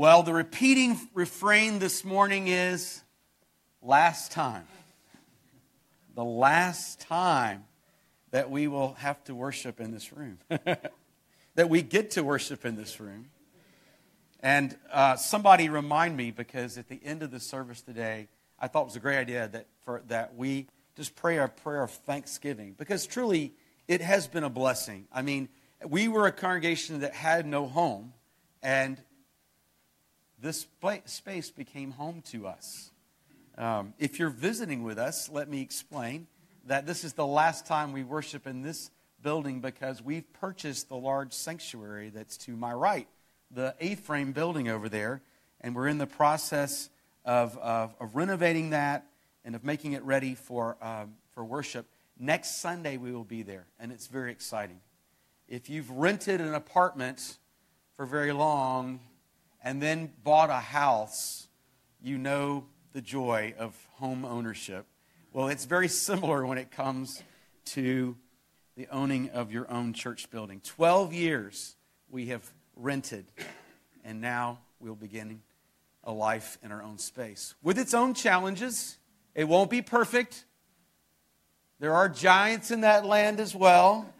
Well, the repeating refrain this morning is last time. The last time that we will have to worship in this room, that we get to worship in this room. And uh, somebody remind me because at the end of the service today, I thought it was a great idea that, for, that we just pray a prayer of thanksgiving because truly it has been a blessing. I mean, we were a congregation that had no home, and this space became home to us. Um, if you're visiting with us, let me explain that this is the last time we worship in this building because we've purchased the large sanctuary that's to my right, the A frame building over there, and we're in the process of, of, of renovating that and of making it ready for, um, for worship. Next Sunday, we will be there, and it's very exciting. If you've rented an apartment for very long and then bought a house, you know the joy of home ownership. Well, it's very similar when it comes to the owning of your own church building. 12 years we have rented, and now we'll begin a life in our own space with its own challenges. It won't be perfect. There are giants in that land as well.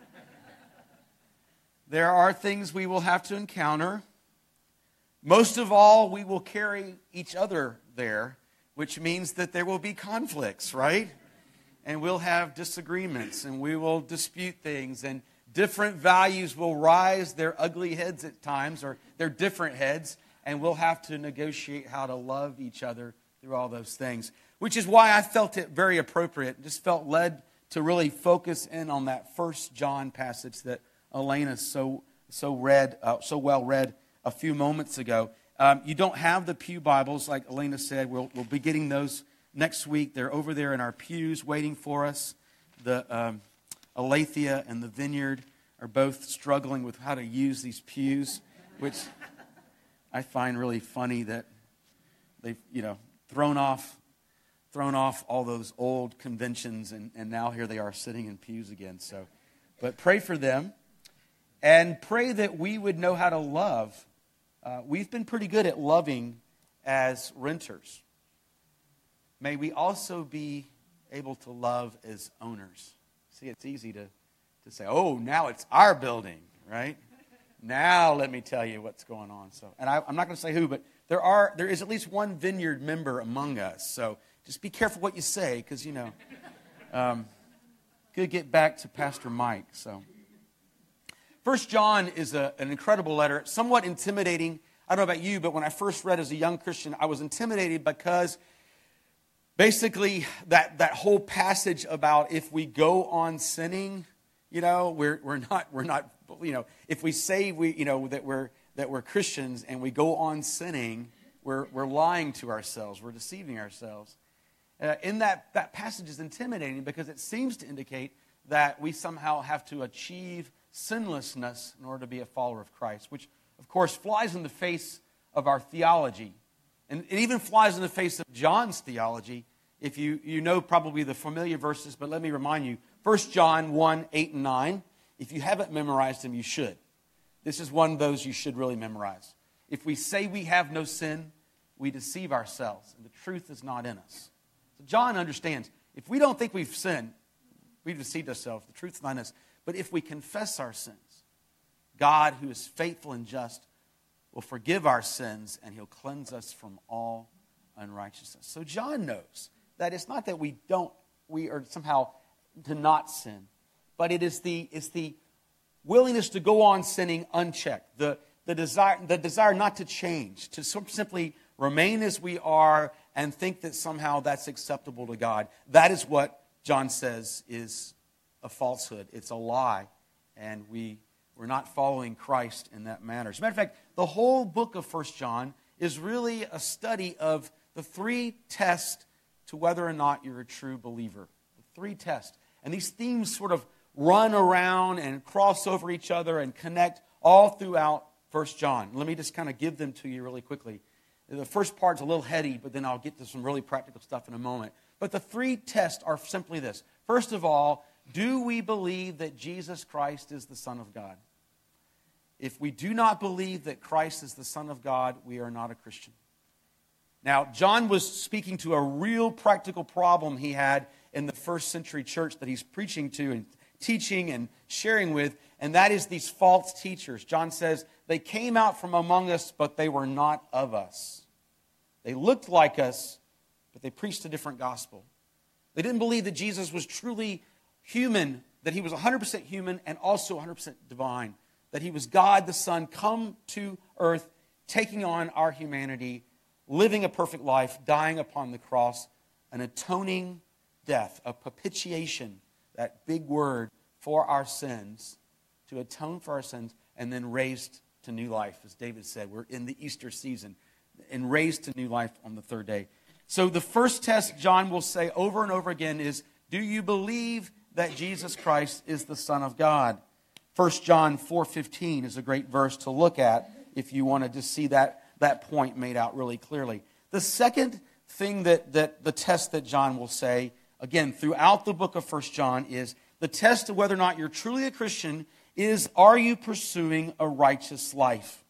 There are things we will have to encounter. Most of all, we will carry each other there which means that there will be conflicts, right? And we'll have disagreements and we will dispute things and different values will rise their ugly heads at times or their different heads and we'll have to negotiate how to love each other through all those things which is why i felt it very appropriate just felt led to really focus in on that first john passage that elena so so read uh, so well read a few moments ago um, you don't have the Pew Bibles, like Elena said. We'll, we'll be getting those next week. They're over there in our pews waiting for us. The um, Aletheia and the Vineyard are both struggling with how to use these pews, which I find really funny that they've, you know, thrown off thrown off all those old conventions and, and now here they are sitting in pews again. So but pray for them and pray that we would know how to love uh, we've been pretty good at loving as renters. May we also be able to love as owners. See, it's easy to, to say, oh, now it's our building, right? Now let me tell you what's going on. So, and I, am not going to say who, but there are there is at least one vineyard member among us. So just be careful what you say, because you know, um, could get back to Pastor Mike. So. First John is a, an incredible letter, somewhat intimidating. I don't know about you, but when I first read as a young Christian, I was intimidated because basically that, that whole passage about if we go on sinning, you know, we're, we're not, we're not, you know, if we say we, you know, that we're, that we're Christians and we go on sinning, we're, we're lying to ourselves, we're deceiving ourselves. Uh, in that, that passage is intimidating because it seems to indicate that we somehow have to achieve sinlessness in order to be a follower of Christ, which, of course, flies in the face of our theology. And it even flies in the face of John's theology. If you, you know probably the familiar verses, but let me remind you 1 John 1 8 and 9. If you haven't memorized them, you should. This is one of those you should really memorize. If we say we have no sin, we deceive ourselves, and the truth is not in us. So John understands if we don't think we've sinned, we've deceived ourselves. The truth is not in us. But if we confess our sins, God, who is faithful and just, will forgive our sins and he'll cleanse us from all unrighteousness. So John knows that it's not that we don't, we are somehow to not sin, but it is the, it's the willingness to go on sinning unchecked, the, the, desire, the desire not to change, to simply remain as we are and think that somehow that's acceptable to God. That is what John says is a falsehood, it's a lie, and we, we're not following Christ in that manner. As a matter of fact, the whole book of First John is really a study of the three tests to whether or not you're a true believer. The three tests. And these themes sort of run around and cross over each other and connect all throughout First John. Let me just kind of give them to you really quickly. The first part's a little heady, but then I'll get to some really practical stuff in a moment. But the three tests are simply this. First of all, do we believe that Jesus Christ is the Son of God? if we do not believe that Christ is the Son of God, we are not a Christian. Now, John was speaking to a real practical problem he had in the first century church that he's preaching to and teaching and sharing with, and that is these false teachers. John says, They came out from among us, but they were not of us. They looked like us, but they preached a different gospel. They didn't believe that Jesus was truly human, that he was 100% human and also 100% divine, that he was God the Son come to earth, taking on our humanity, living a perfect life, dying upon the cross, an atoning death, a propitiation, that big word for our sins, to atone for our sins, and then raised to new life. As David said, we're in the Easter season and raised to new life on the third day. So the first test John will say over and over again is Do you believe that Jesus Christ is the Son of God? 1 John 4:15 is a great verse to look at if you want to see that, that point made out really clearly. The second thing that, that the test that John will say, again, throughout the book of 1 John, is the test of whether or not you're truly a Christian is are you pursuing a righteous life?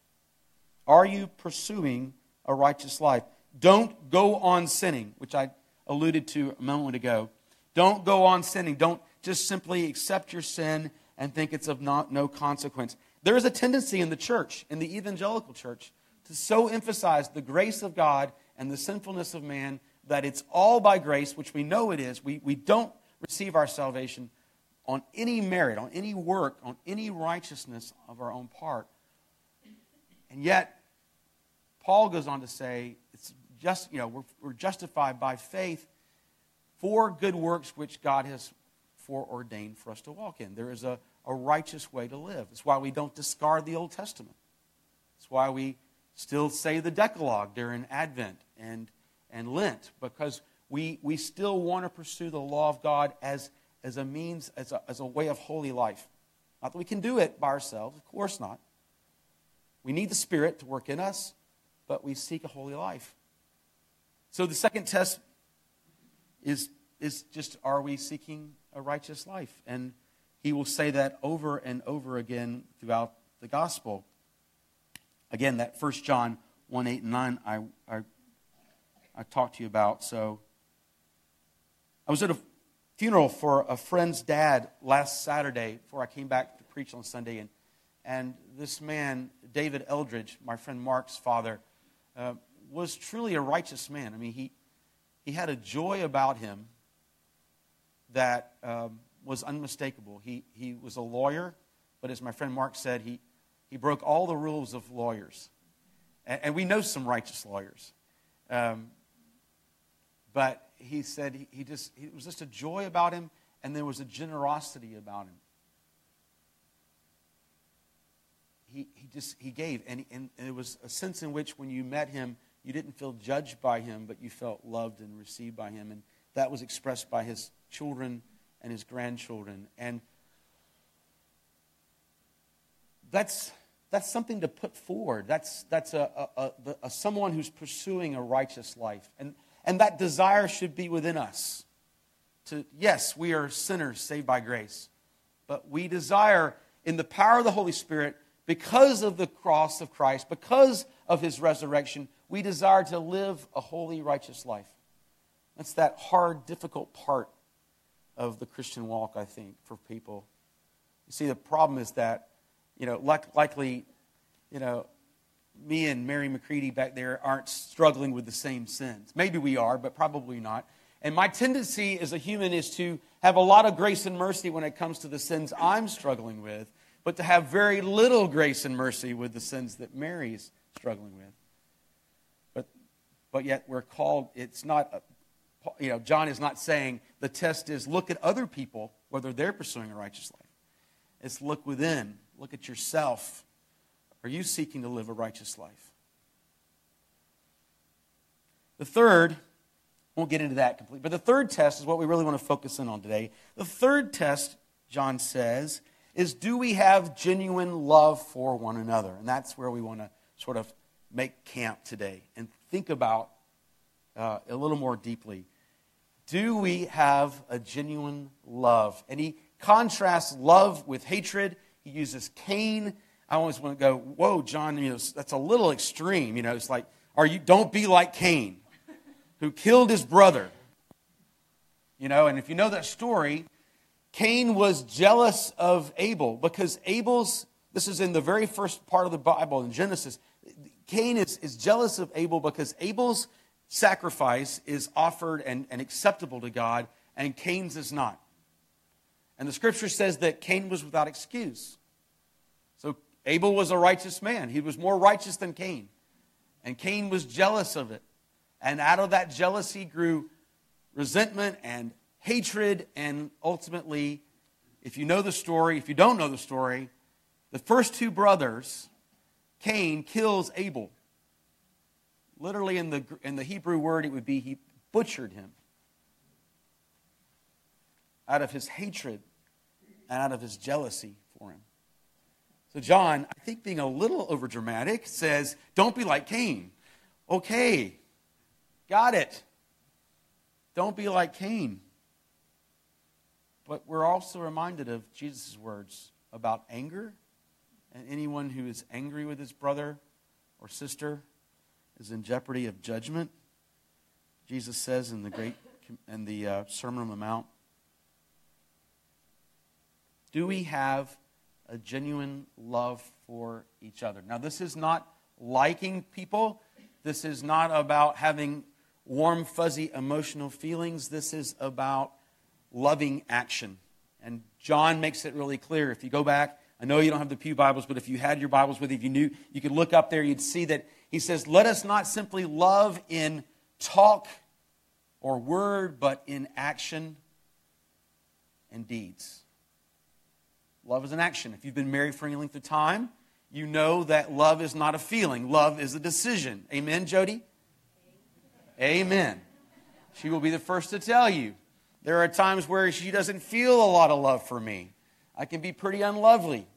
Are you pursuing a righteous life? Don't go on sinning, which I alluded to a moment ago. Don't go on sinning. Don't just simply accept your sin and think it's of not, no consequence. There is a tendency in the church, in the evangelical church, to so emphasize the grace of God and the sinfulness of man that it's all by grace, which we know it is. We, we don't receive our salvation on any merit, on any work, on any righteousness of our own part. And yet, Paul goes on to say it's just, you know, we're, we're justified by faith for good works which God has foreordained for us to walk in. There is a, a righteous way to live. It's why we don't discard the Old Testament. It's why we still say the Decalogue during Advent and, and Lent, because we, we still want to pursue the law of God as, as a means, as a, as a way of holy life. Not that we can do it by ourselves, of course not. We need the Spirit to work in us, but we seek a holy life. So the second test is, is just are we seeking a righteous life? And he will say that over and over again throughout the gospel. Again, that 1 John 1 8 and 9 I, I, I talked to you about. So I was at a funeral for a friend's dad last Saturday before I came back to preach on Sunday. And, and this man, David Eldridge, my friend Mark's father, uh, was truly a righteous man. I mean, he, he had a joy about him that um, was unmistakable. He, he was a lawyer, but as my friend Mark said, he, he broke all the rules of lawyers. And, and we know some righteous lawyers. Um, but he said he, he just, it was just a joy about him, and there was a generosity about him. He, he just he gave and, and, and it was a sense in which when you met him you didn't feel judged by him but you felt loved and received by him and that was expressed by his children and his grandchildren. And that's, that's something to put forward. That's, that's a, a, a, a, someone who's pursuing a righteous life. And, and that desire should be within us. To, yes, we are sinners saved by grace, but we desire, in the power of the Holy Spirit, because of the cross of Christ, because of his resurrection, we desire to live a holy, righteous life. That's that hard, difficult part of the Christian walk, I think, for people. You see, the problem is that, you know, likely, you know, me and Mary McCready back there aren't struggling with the same sins. Maybe we are, but probably not. And my tendency as a human is to have a lot of grace and mercy when it comes to the sins I'm struggling with, but to have very little grace and mercy with the sins that Mary's struggling with. But, but yet we're called, it's not you know, John is not saying the test is look at other people, whether they're pursuing a righteous life. It's look within, look at yourself. Are you seeking to live a righteous life? The third, won't get into that completely, but the third test is what we really want to focus in on today. The third test, John says, is do we have genuine love for one another? And that's where we want to sort of make camp today and think about uh, a little more deeply. Do we have a genuine love? And he contrasts love with hatred. He uses Cain I always want to go, whoa, John, you know, that's a little extreme. You know, it's like, are you, don't be like Cain, who killed his brother. You know, and if you know that story, Cain was jealous of Abel because Abel's, this is in the very first part of the Bible in Genesis. Cain is, is jealous of Abel because Abel's sacrifice is offered and, and acceptable to God, and Cain's is not. And the scripture says that Cain was without excuse. So Abel was a righteous man. He was more righteous than Cain. And Cain was jealous of it. And out of that jealousy grew resentment and hatred, and ultimately, if you know the story, if you don't know the story, the first two brothers, Cain kills Abel. Literally, in the, in the Hebrew word, it would be he butchered him out of his hatred and out of his jealousy for him. So, John, I think being a little overdramatic, says, Don't be like Cain. Okay, got it. Don't be like Cain. But we're also reminded of Jesus' words about anger. And anyone who is angry with his brother or sister is in jeopardy of judgment. Jesus says in the great in the uh, Sermon on the Mount. Do we have a genuine love for each other? Now, this is not liking people. This is not about having warm, fuzzy emotional feelings. This is about loving action. And John makes it really clear. If you go back, I know you don't have the Pew Bibles, but if you had your Bibles with you, if you knew, you could look up there, you'd see that he says, Let us not simply love in talk or word, but in action and deeds. Love is an action. If you've been married for any length of time, you know that love is not a feeling, love is a decision. Amen, Jody? Amen. She will be the first to tell you. There are times where she doesn't feel a lot of love for me. I can be pretty unlovely.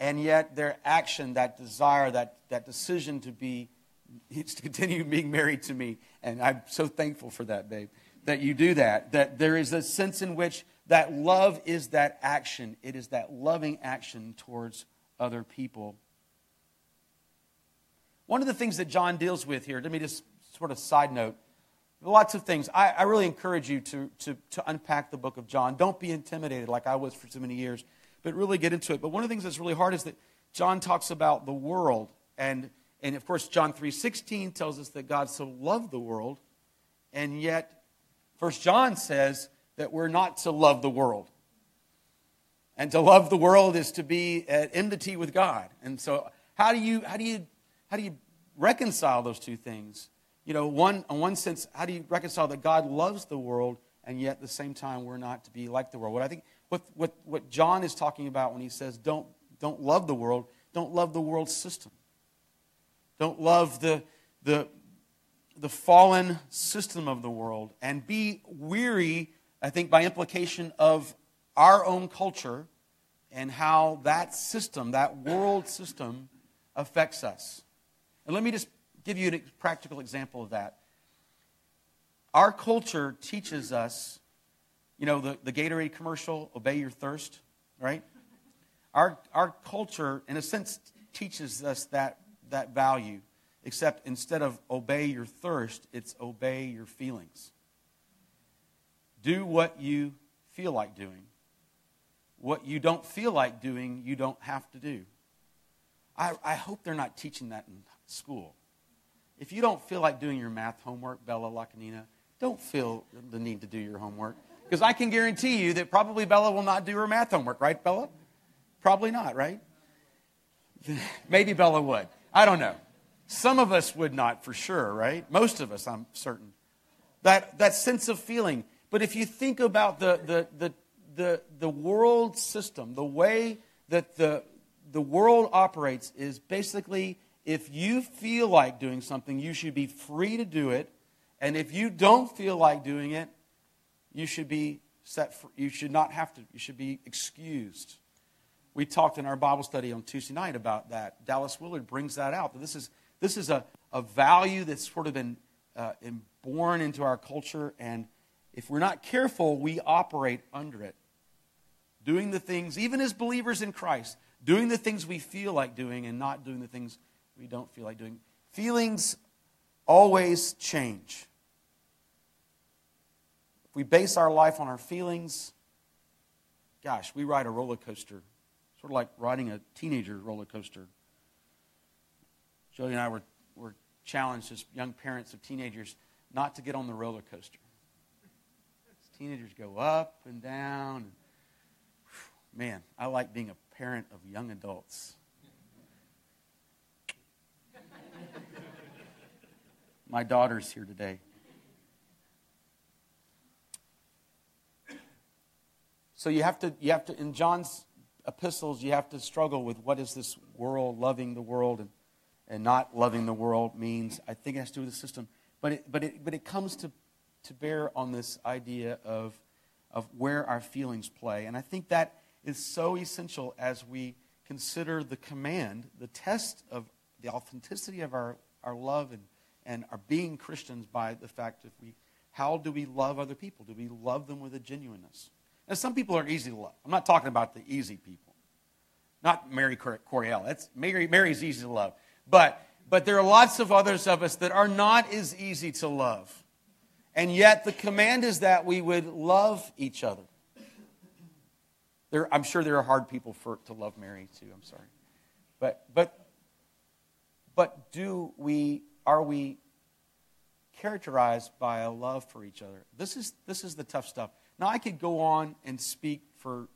And yet, their action, that desire, that, that decision to be, to continue being married to me. And I'm so thankful for that, babe, that you do that. That there is a sense in which that love is that action, it is that loving action towards other people. One of the things that John deals with here, let me just sort of side note. Lots of things. I, I really encourage you to, to, to unpack the book of John. Don't be intimidated like I was for so many years, but really get into it. But one of the things that's really hard is that John talks about the world. And, and of course, John 3.16 tells us that God so loved the world. And yet, First John says that we're not to love the world. And to love the world is to be at enmity with God. And so, how do you, how do you, how do you reconcile those two things? you know, one, in one sense, how do you reconcile that God loves the world and yet at the same time we're not to be like the world? What I think, what, what, what John is talking about when he says don't, don't love the world, don't love the world system. Don't love the, the, the fallen system of the world and be weary, I think, by implication of our own culture and how that system, that world system, affects us. And let me just give you a practical example of that. Our culture teaches us, you know, the, the Gatorade commercial, obey your thirst, right? Our, our culture, in a sense, teaches us that, that value, except instead of obey your thirst, it's obey your feelings. Do what you feel like doing. What you don't feel like doing, you don't have to do. I, I hope they're not teaching that in school. If you don't feel like doing your math homework, Bella Lacanina, don't feel the need to do your homework. Because I can guarantee you that probably Bella will not do her math homework, right, Bella? Probably not, right? Maybe Bella would. I don't know. Some of us would not for sure, right? Most of us, I'm certain. That, that sense of feeling. But if you think about the, the, the, the, the world system, the way that the, the world operates is basically if you feel like doing something, you should be free to do it. And if you don't feel like doing it, you should be set you should not have to, you should be excused. We talked in our Bible study on Tuesday night about that. Dallas Willard brings that out. That this is, this is a, a value that's sort of been uh, born into our culture, and if we're not careful, we operate under it. Doing the things, even as believers in Christ, doing the things we feel like doing and not doing the things we don't feel like doing. Feelings always change. If we base our life on our feelings, gosh, we ride a roller coaster, sort of like riding a teenager roller coaster. Jody and I were, were challenged as young parents of teenagers not to get on the roller coaster. Teenagers go up and down. Man, I like being a parent of young adults. My daughter's here today. So you have to, you have to, in John's epistles, you have to struggle with what is this world, loving the world and, and not loving the world means. I think it has to do with the system. But it, but it, but it comes to, to bear on this idea of, of where our feelings play. And I think that is so essential as we consider the command, the test of the authenticity of our, our love and, and our being Christians by the fact that we, how do we love other people? Do we love them with a genuineness? Now, some people are easy to love. I'm not talking about the easy people. Not Mary Coriel. That's Mary. Mary's easy to love. But but there are lots of others of us that are not as easy to love. And yet the command is that we would love each other. There, I'm sure there are hard people for, to love Mary too. I'm sorry. But but but do we are we characterized by a love for each other? This is this is the tough stuff. Now, I could go on and speak for,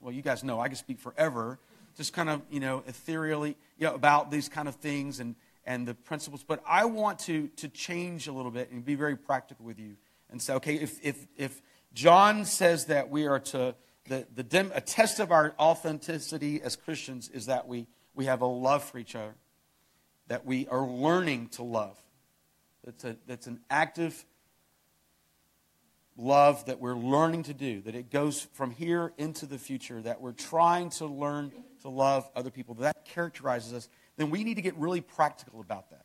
well, you guys know I could speak forever, just kind of, you know, ethereally you know, about these kind of things and, and the principles. But I want to, to change a little bit and be very practical with you and say, okay, if, if, if John says that we are to, the, the a test of our authenticity as Christians is that we, we have a love for each other, that we are learning to love. That's, a, that's an active love that we're learning to do, that it goes from here into the future, that we're trying to learn to love other people, that characterizes us, then we need to get really practical about that.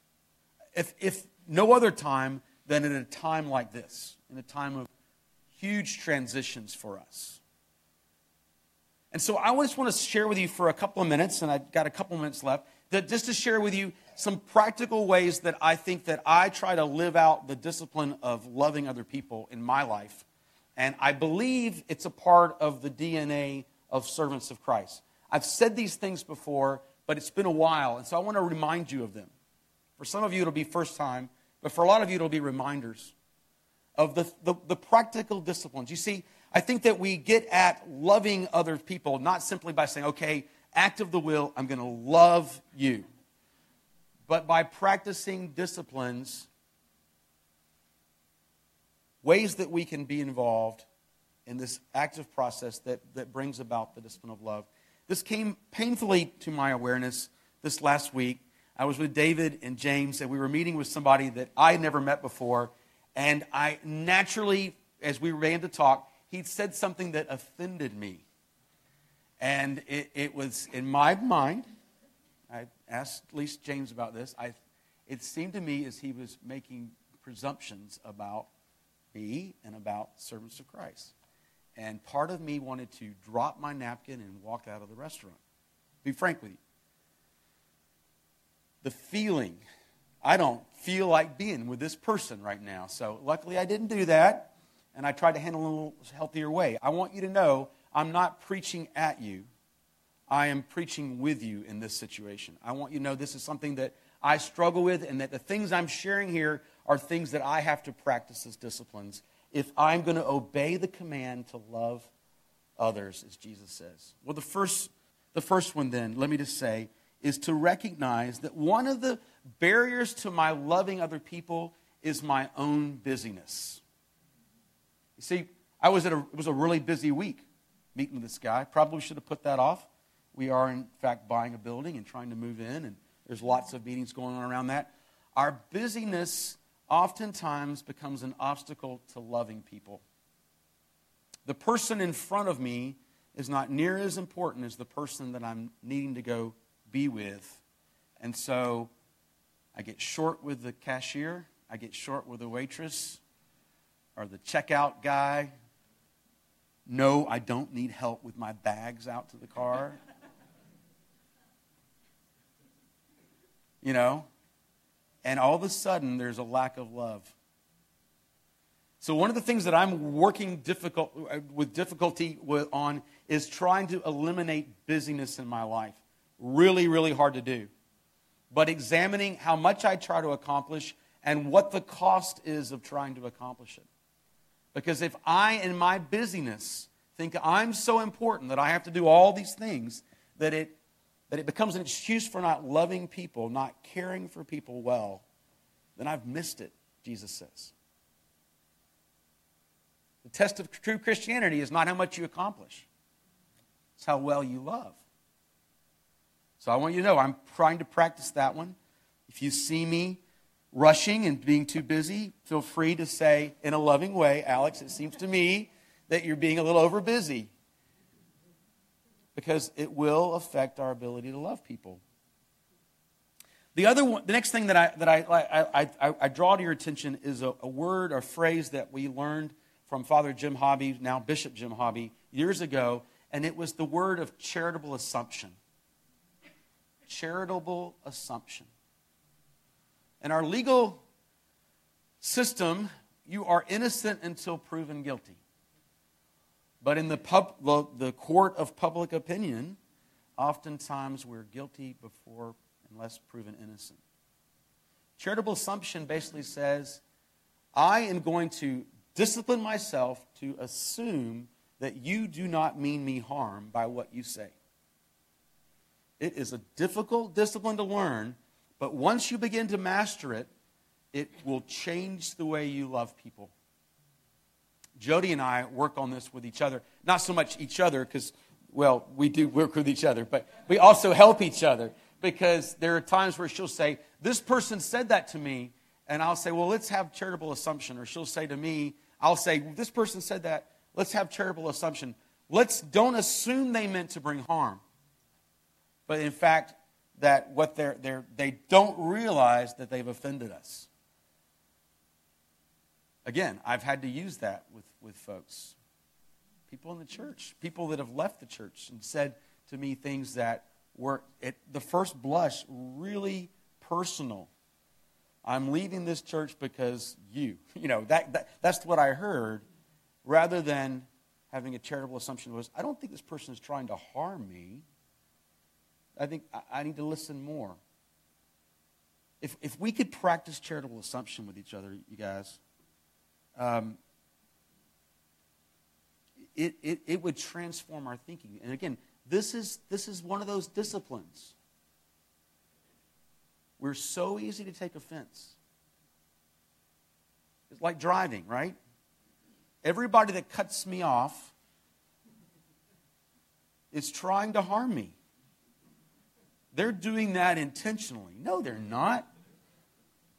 If, if no other time than in a time like this, in a time of huge transitions for us. And so I just want to share with you for a couple of minutes, and I've got a couple of minutes left, that just to share with you some practical ways that I think that I try to live out the discipline of loving other people in my life. And I believe it's a part of the DNA of servants of Christ. I've said these things before, but it's been a while, and so I want to remind you of them. For some of you, it'll be first time, but for a lot of you, it'll be reminders of the, the, the practical disciplines. You see, I think that we get at loving other people not simply by saying, okay, act of the will, I'm going to love you but by practicing disciplines, ways that we can be involved in this active process that, that brings about the discipline of love. This came painfully to my awareness this last week. I was with David and James, and we were meeting with somebody that I had never met before. And I naturally, as we began to talk, he said something that offended me. And it, it was in my mind, asked at least James about this. I, it seemed to me as he was making presumptions about me and about servants of Christ. And part of me wanted to drop my napkin and walk out of the restaurant. Be frank with you. The feeling, I don't feel like being with this person right now. So luckily I didn't do that, and I tried to handle it a little healthier way. I want you to know I'm not preaching at you. I am preaching with you in this situation. I want you to know this is something that I struggle with, and that the things I'm sharing here are things that I have to practice as disciplines if I'm going to obey the command to love others, as Jesus says. Well, the first, the first one, then, let me just say, is to recognize that one of the barriers to my loving other people is my own busyness. You see, I was at a, it was a really busy week meeting this guy. Probably should have put that off. We are, in fact, buying a building and trying to move in, and there's lots of meetings going on around that. Our busyness oftentimes becomes an obstacle to loving people. The person in front of me is not near as important as the person that I'm needing to go be with. And so I get short with the cashier, I get short with the waitress or the checkout guy. No, I don't need help with my bags out to the car. you know, and all of a sudden there's a lack of love. So one of the things that I'm working difficult, uh, with difficulty with, on is trying to eliminate busyness in my life. Really, really hard to do. But examining how much I try to accomplish and what the cost is of trying to accomplish it. Because if I, in my busyness, think I'm so important that I have to do all these things, that it, that it becomes an excuse for not loving people, not caring for people well, then I've missed it, Jesus says. The test of true Christianity is not how much you accomplish, it's how well you love. So I want you to know I'm trying to practice that one. If you see me rushing and being too busy, feel free to say in a loving way, Alex, it seems to me that you're being a little over busy. Because it will affect our ability to love people. The other one, the next thing that I, that I, I, I, I draw to your attention is a, a word or phrase that we learned from Father Jim Hobby, now Bishop Jim Hobby, years ago, and it was the word of charitable assumption. Charitable assumption. In our legal system, you are innocent until proven guilty. But in the, pub, the court of public opinion, oftentimes we're guilty before unless proven innocent. Charitable assumption basically says, I am going to discipline myself to assume that you do not mean me harm by what you say. It is a difficult discipline to learn, but once you begin to master it, it will change the way you love people. Jody and I work on this with each other. Not so much each other, because, well, we do work with each other, but we also help each other because there are times where she'll say, This person said that to me, and I'll say, Well, let's have charitable assumption. Or she'll say to me, I'll say, This person said that. Let's have charitable assumption. Let's don't assume they meant to bring harm. But in fact, that what they're, they're, they don't realize that they've offended us. Again, I've had to use that with, with folks. People in the church, people that have left the church and said to me things that were, at the first blush, really personal I'm leaving this church because you. You know, that, that, that's what I heard, rather than having a charitable assumption was, I don't think this person is trying to harm me. I think I, I need to listen more. If, if we could practice charitable assumption with each other, you guys, um, it, it, it would transform our thinking. And again, this is, this is one of those disciplines we're so easy to take offense. It's like driving, right? Everybody that cuts me off is trying to harm me. They're doing that intentionally. No, they're not.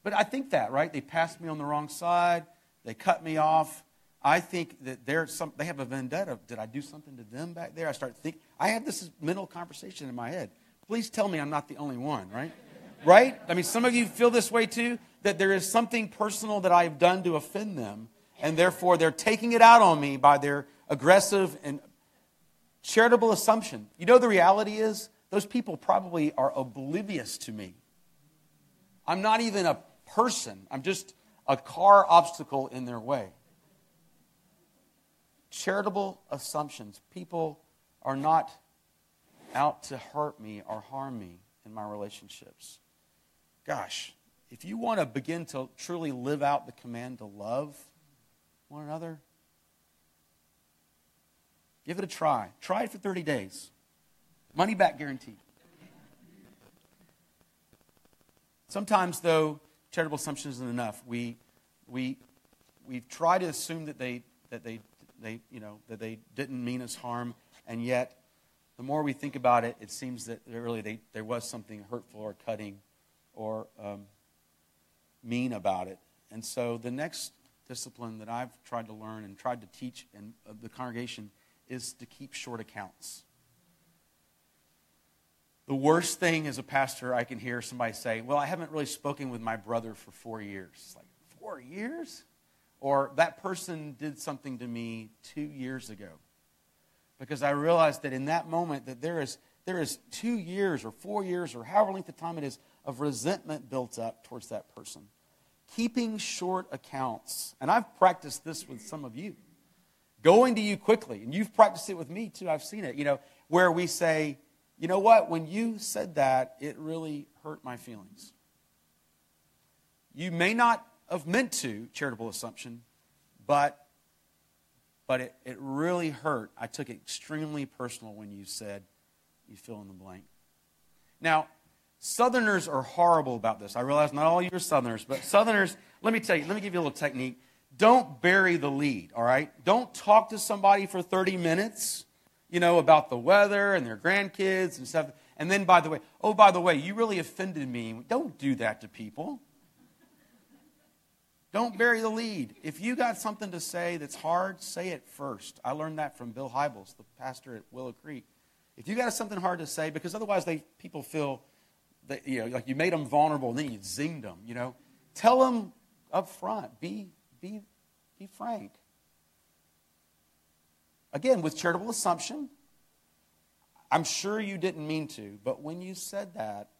But I think that, right? They passed me on the wrong side. They cut me off. I think that they're some, they have a vendetta. Did I do something to them back there? I start thinking. I have this mental conversation in my head. Please tell me I'm not the only one, right? Right? I mean, some of you feel this way too, that there is something personal that I've done to offend them, and therefore they're taking it out on me by their aggressive and charitable assumption. You know, the reality is, those people probably are oblivious to me. I'm not even a person, I'm just a car obstacle in their way. Charitable assumptions. People are not out to hurt me or harm me in my relationships gosh, if you want to begin to truly live out the command to love one another, give it a try. Try it for 30 days. Money back guaranteed. Sometimes, though, charitable assumption isn't enough. We, we, we try to assume that they, that, they, they, you know, that they didn't mean us harm, and yet, the more we think about it, it seems that really they, there was something hurtful or cutting or um, mean about it. And so the next discipline that I've tried to learn and tried to teach in the congregation is to keep short accounts. The worst thing as a pastor, I can hear somebody say, Well, I haven't really spoken with my brother for four years. It's like, four years? Or that person did something to me two years ago. Because I realized that in that moment that there is, there is two years or four years or however length of time it is of resentment built up towards that person. Keeping short accounts. And I've practiced this with some of you. Going to you quickly. And you've practiced it with me too. I've seen it. You know, where we say, you know what? When you said that, it really hurt my feelings. You may not have meant to, charitable assumption, but but it, it really hurt. I took it extremely personal when you said, you fill in the blank. Now, Southerners are horrible about this. I realize not all of you are Southerners, but Southerners, let me tell you, let me give you a little technique. Don't bury the lead, all right? Don't talk to somebody for 30 minutes, you know, about the weather and their grandkids and stuff. And then, by the way, oh, by the way, you really offended me. Don't do that to people. Don't bury the lead. If you got something to say that's hard, say it first. I learned that from Bill Hybels, the pastor at Willow Creek. If you got something hard to say, because otherwise they people feel that you know like you made them vulnerable and then you zinged them. You know, tell them up front. Be be be frank. Again, with charitable assumption, I'm sure you didn't mean to, but when you said that,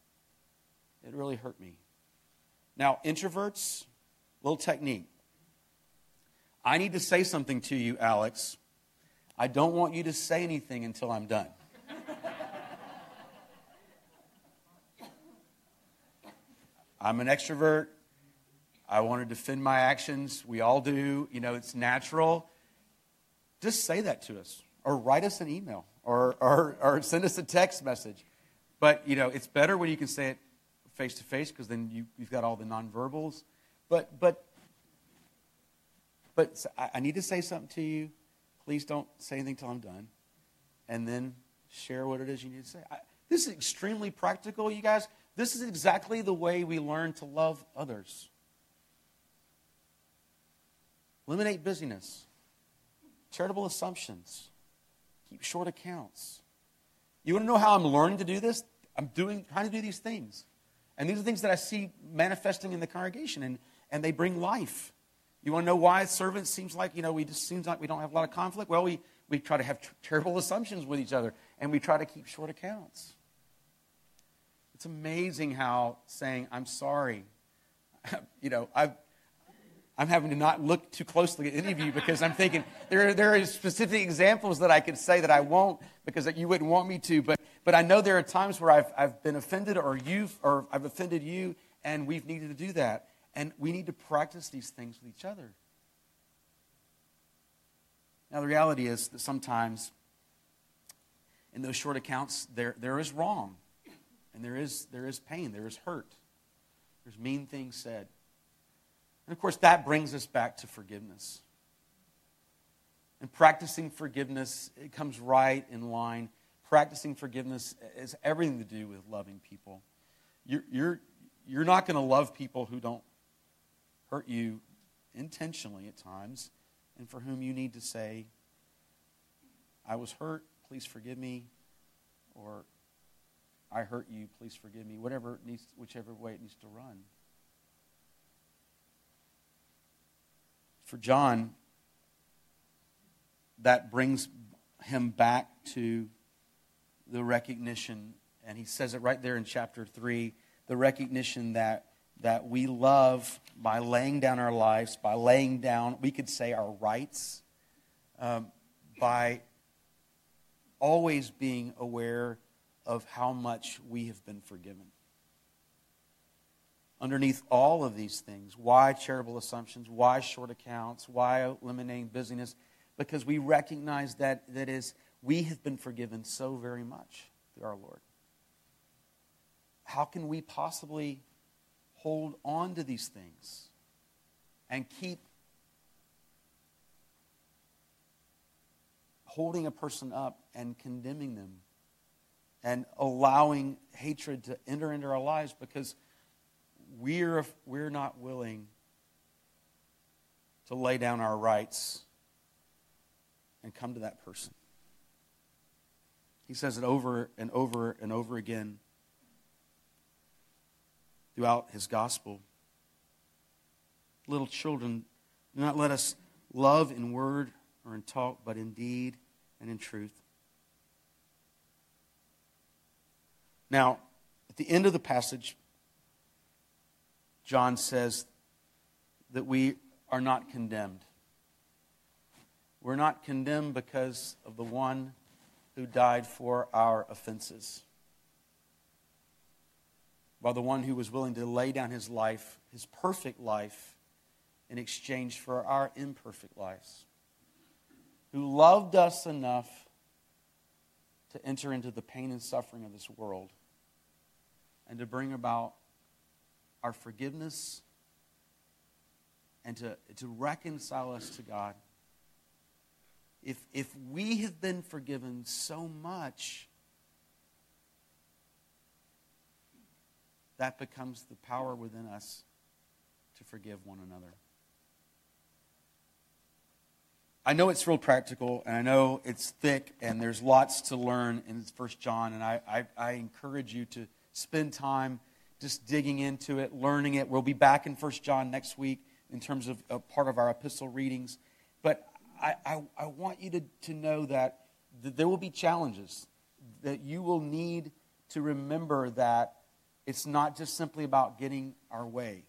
it really hurt me. Now, introverts, little technique. I need to say something to you, Alex. I don't want you to say anything until I'm done. I'm an extrovert. I want to defend my actions. We all do. You know, it's natural. Just say that to us or write us an email or, or, or send us a text message. But, you know, it's better when you can say it face to face because then you, you've got all the nonverbals. But, but, but I, need to say something to you. Please don't say anything till I'm done. And then share what it is you need to say. I, this is extremely practical, you guys. This is exactly the way we learn to love others. Eliminate busyness, charitable assumptions, keep short accounts. You want to know how I'm learning to do this? I'm doing, trying to do these things. And these are things that I see manifesting in the congregation, and, and they bring life. You want to know why servants seems like, you know, we just seems like we don't have a lot of conflict? Well, we, we try to have charitable assumptions with each other, and we try to keep short accounts. It's amazing how saying, I'm sorry, you know, i am having to not look too closely at any of you because I'm thinking there, there are specific examples that I could say that I won't because you wouldn't want me to. But, but I know there are times where I've, I've been offended or you've, or I've offended you, and we've needed to do that. And we need to practice these things with each other. Now, the reality is that sometimes in those short accounts, there, there is wrong. And there is, there is pain, there is hurt, there's mean things said. And of course, that brings us back to forgiveness. And practicing forgiveness, it comes right in line. Practicing forgiveness has everything to do with loving people. You're, you're, you're not going to love people who don't hurt you intentionally at times, and for whom you need to say, I was hurt, please forgive me, or I hurt you, please forgive me, whatever needs, whichever way it needs to run. For John, that brings him back to the recognition, and he says it right there in chapter 3 the recognition that, that we love by laying down our lives, by laying down, we could say, our rights, um, by always being aware of how much we have been forgiven. Underneath all of these things, why charitable assumptions? Why short accounts? Why eliminating busyness? Because we recognize that that is we have been forgiven so very much through our Lord. How can we possibly hold on to these things and keep holding a person up and condemning them and allowing hatred to enter into our lives because we're, we're not willing to lay down our rights and come to that person. He says it over and over and over again throughout his gospel. Little children, do not let us love in word or in talk, but in deed and in truth. Now, at the end of the passage, John says that we are not condemned. We're not condemned because of the one who died for our offenses. By the one who was willing to lay down his life, his perfect life, in exchange for our imperfect lives. Who loved us enough to enter into the pain and suffering of this world and to bring about our forgiveness and to, to reconcile us to God. If, if we have been forgiven so much, that becomes the power within us to forgive one another. I know it's real practical, and I know it's thick, and there's lots to learn in First John, and I, I, I, encourage you to spend time just digging into it, learning it. We'll be back in First John next week in terms of a part of our epistle readings. But I, I, I want you to, to know that, that there will be challenges, that you will need to remember that it's not just simply about getting our way.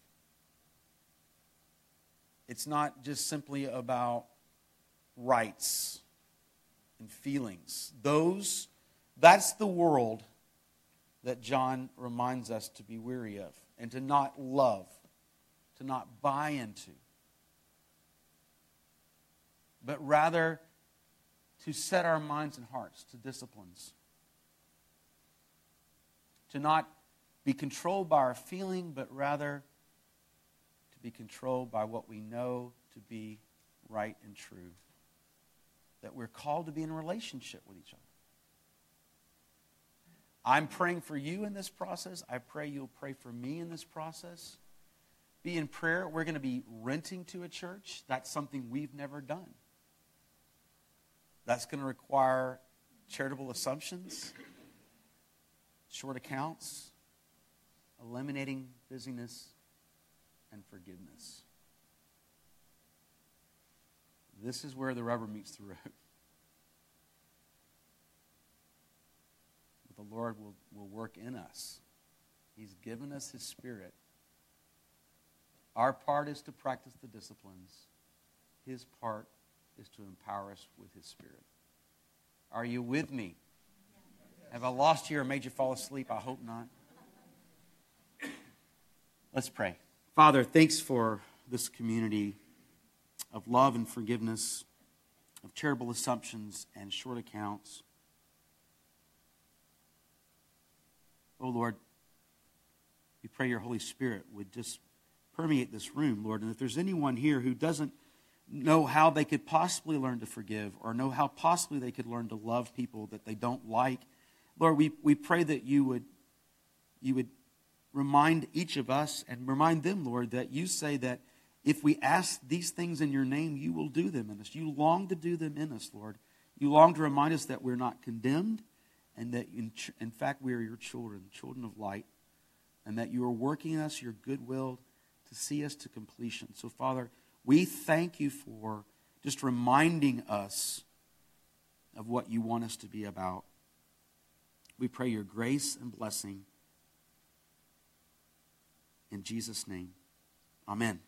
It's not just simply about rights and feelings. Those, that's the world that John reminds us to be weary of and to not love, to not buy into, but rather to set our minds and hearts to disciplines, to not be controlled by our feeling, but rather to be controlled by what we know to be right and true that we're called to be in relationship with each other. I'm praying for you in this process. I pray you'll pray for me in this process. Be in prayer. We're going to be renting to a church. That's something we've never done. That's going to require charitable assumptions, short accounts, eliminating busyness, and forgiveness. This is where the rubber meets the road. The Lord will, will work in us. He's given us His Spirit. Our part is to practice the disciplines, His part is to empower us with His Spirit. Are you with me? Have I lost you or made you fall asleep? I hope not. Let's pray. Father, thanks for this community of love and forgiveness, of charitable assumptions and short accounts. Oh, Lord, we pray your Holy Spirit would just permeate this room, Lord. And if there's anyone here who doesn't know how they could possibly learn to forgive or know how possibly they could learn to love people that they don't like, Lord, we, we pray that you would, you would remind each of us and remind them, Lord, that you say that if we ask these things in your name, you will do them in us. You long to do them in us, Lord. You long to remind us that we're not condemned and that, in, in fact, we are your children, children of light, and that you are working in us your goodwill to see us to completion. So, Father, we thank you for just reminding us of what you want us to be about. We pray your grace and blessing. In Jesus' name, amen.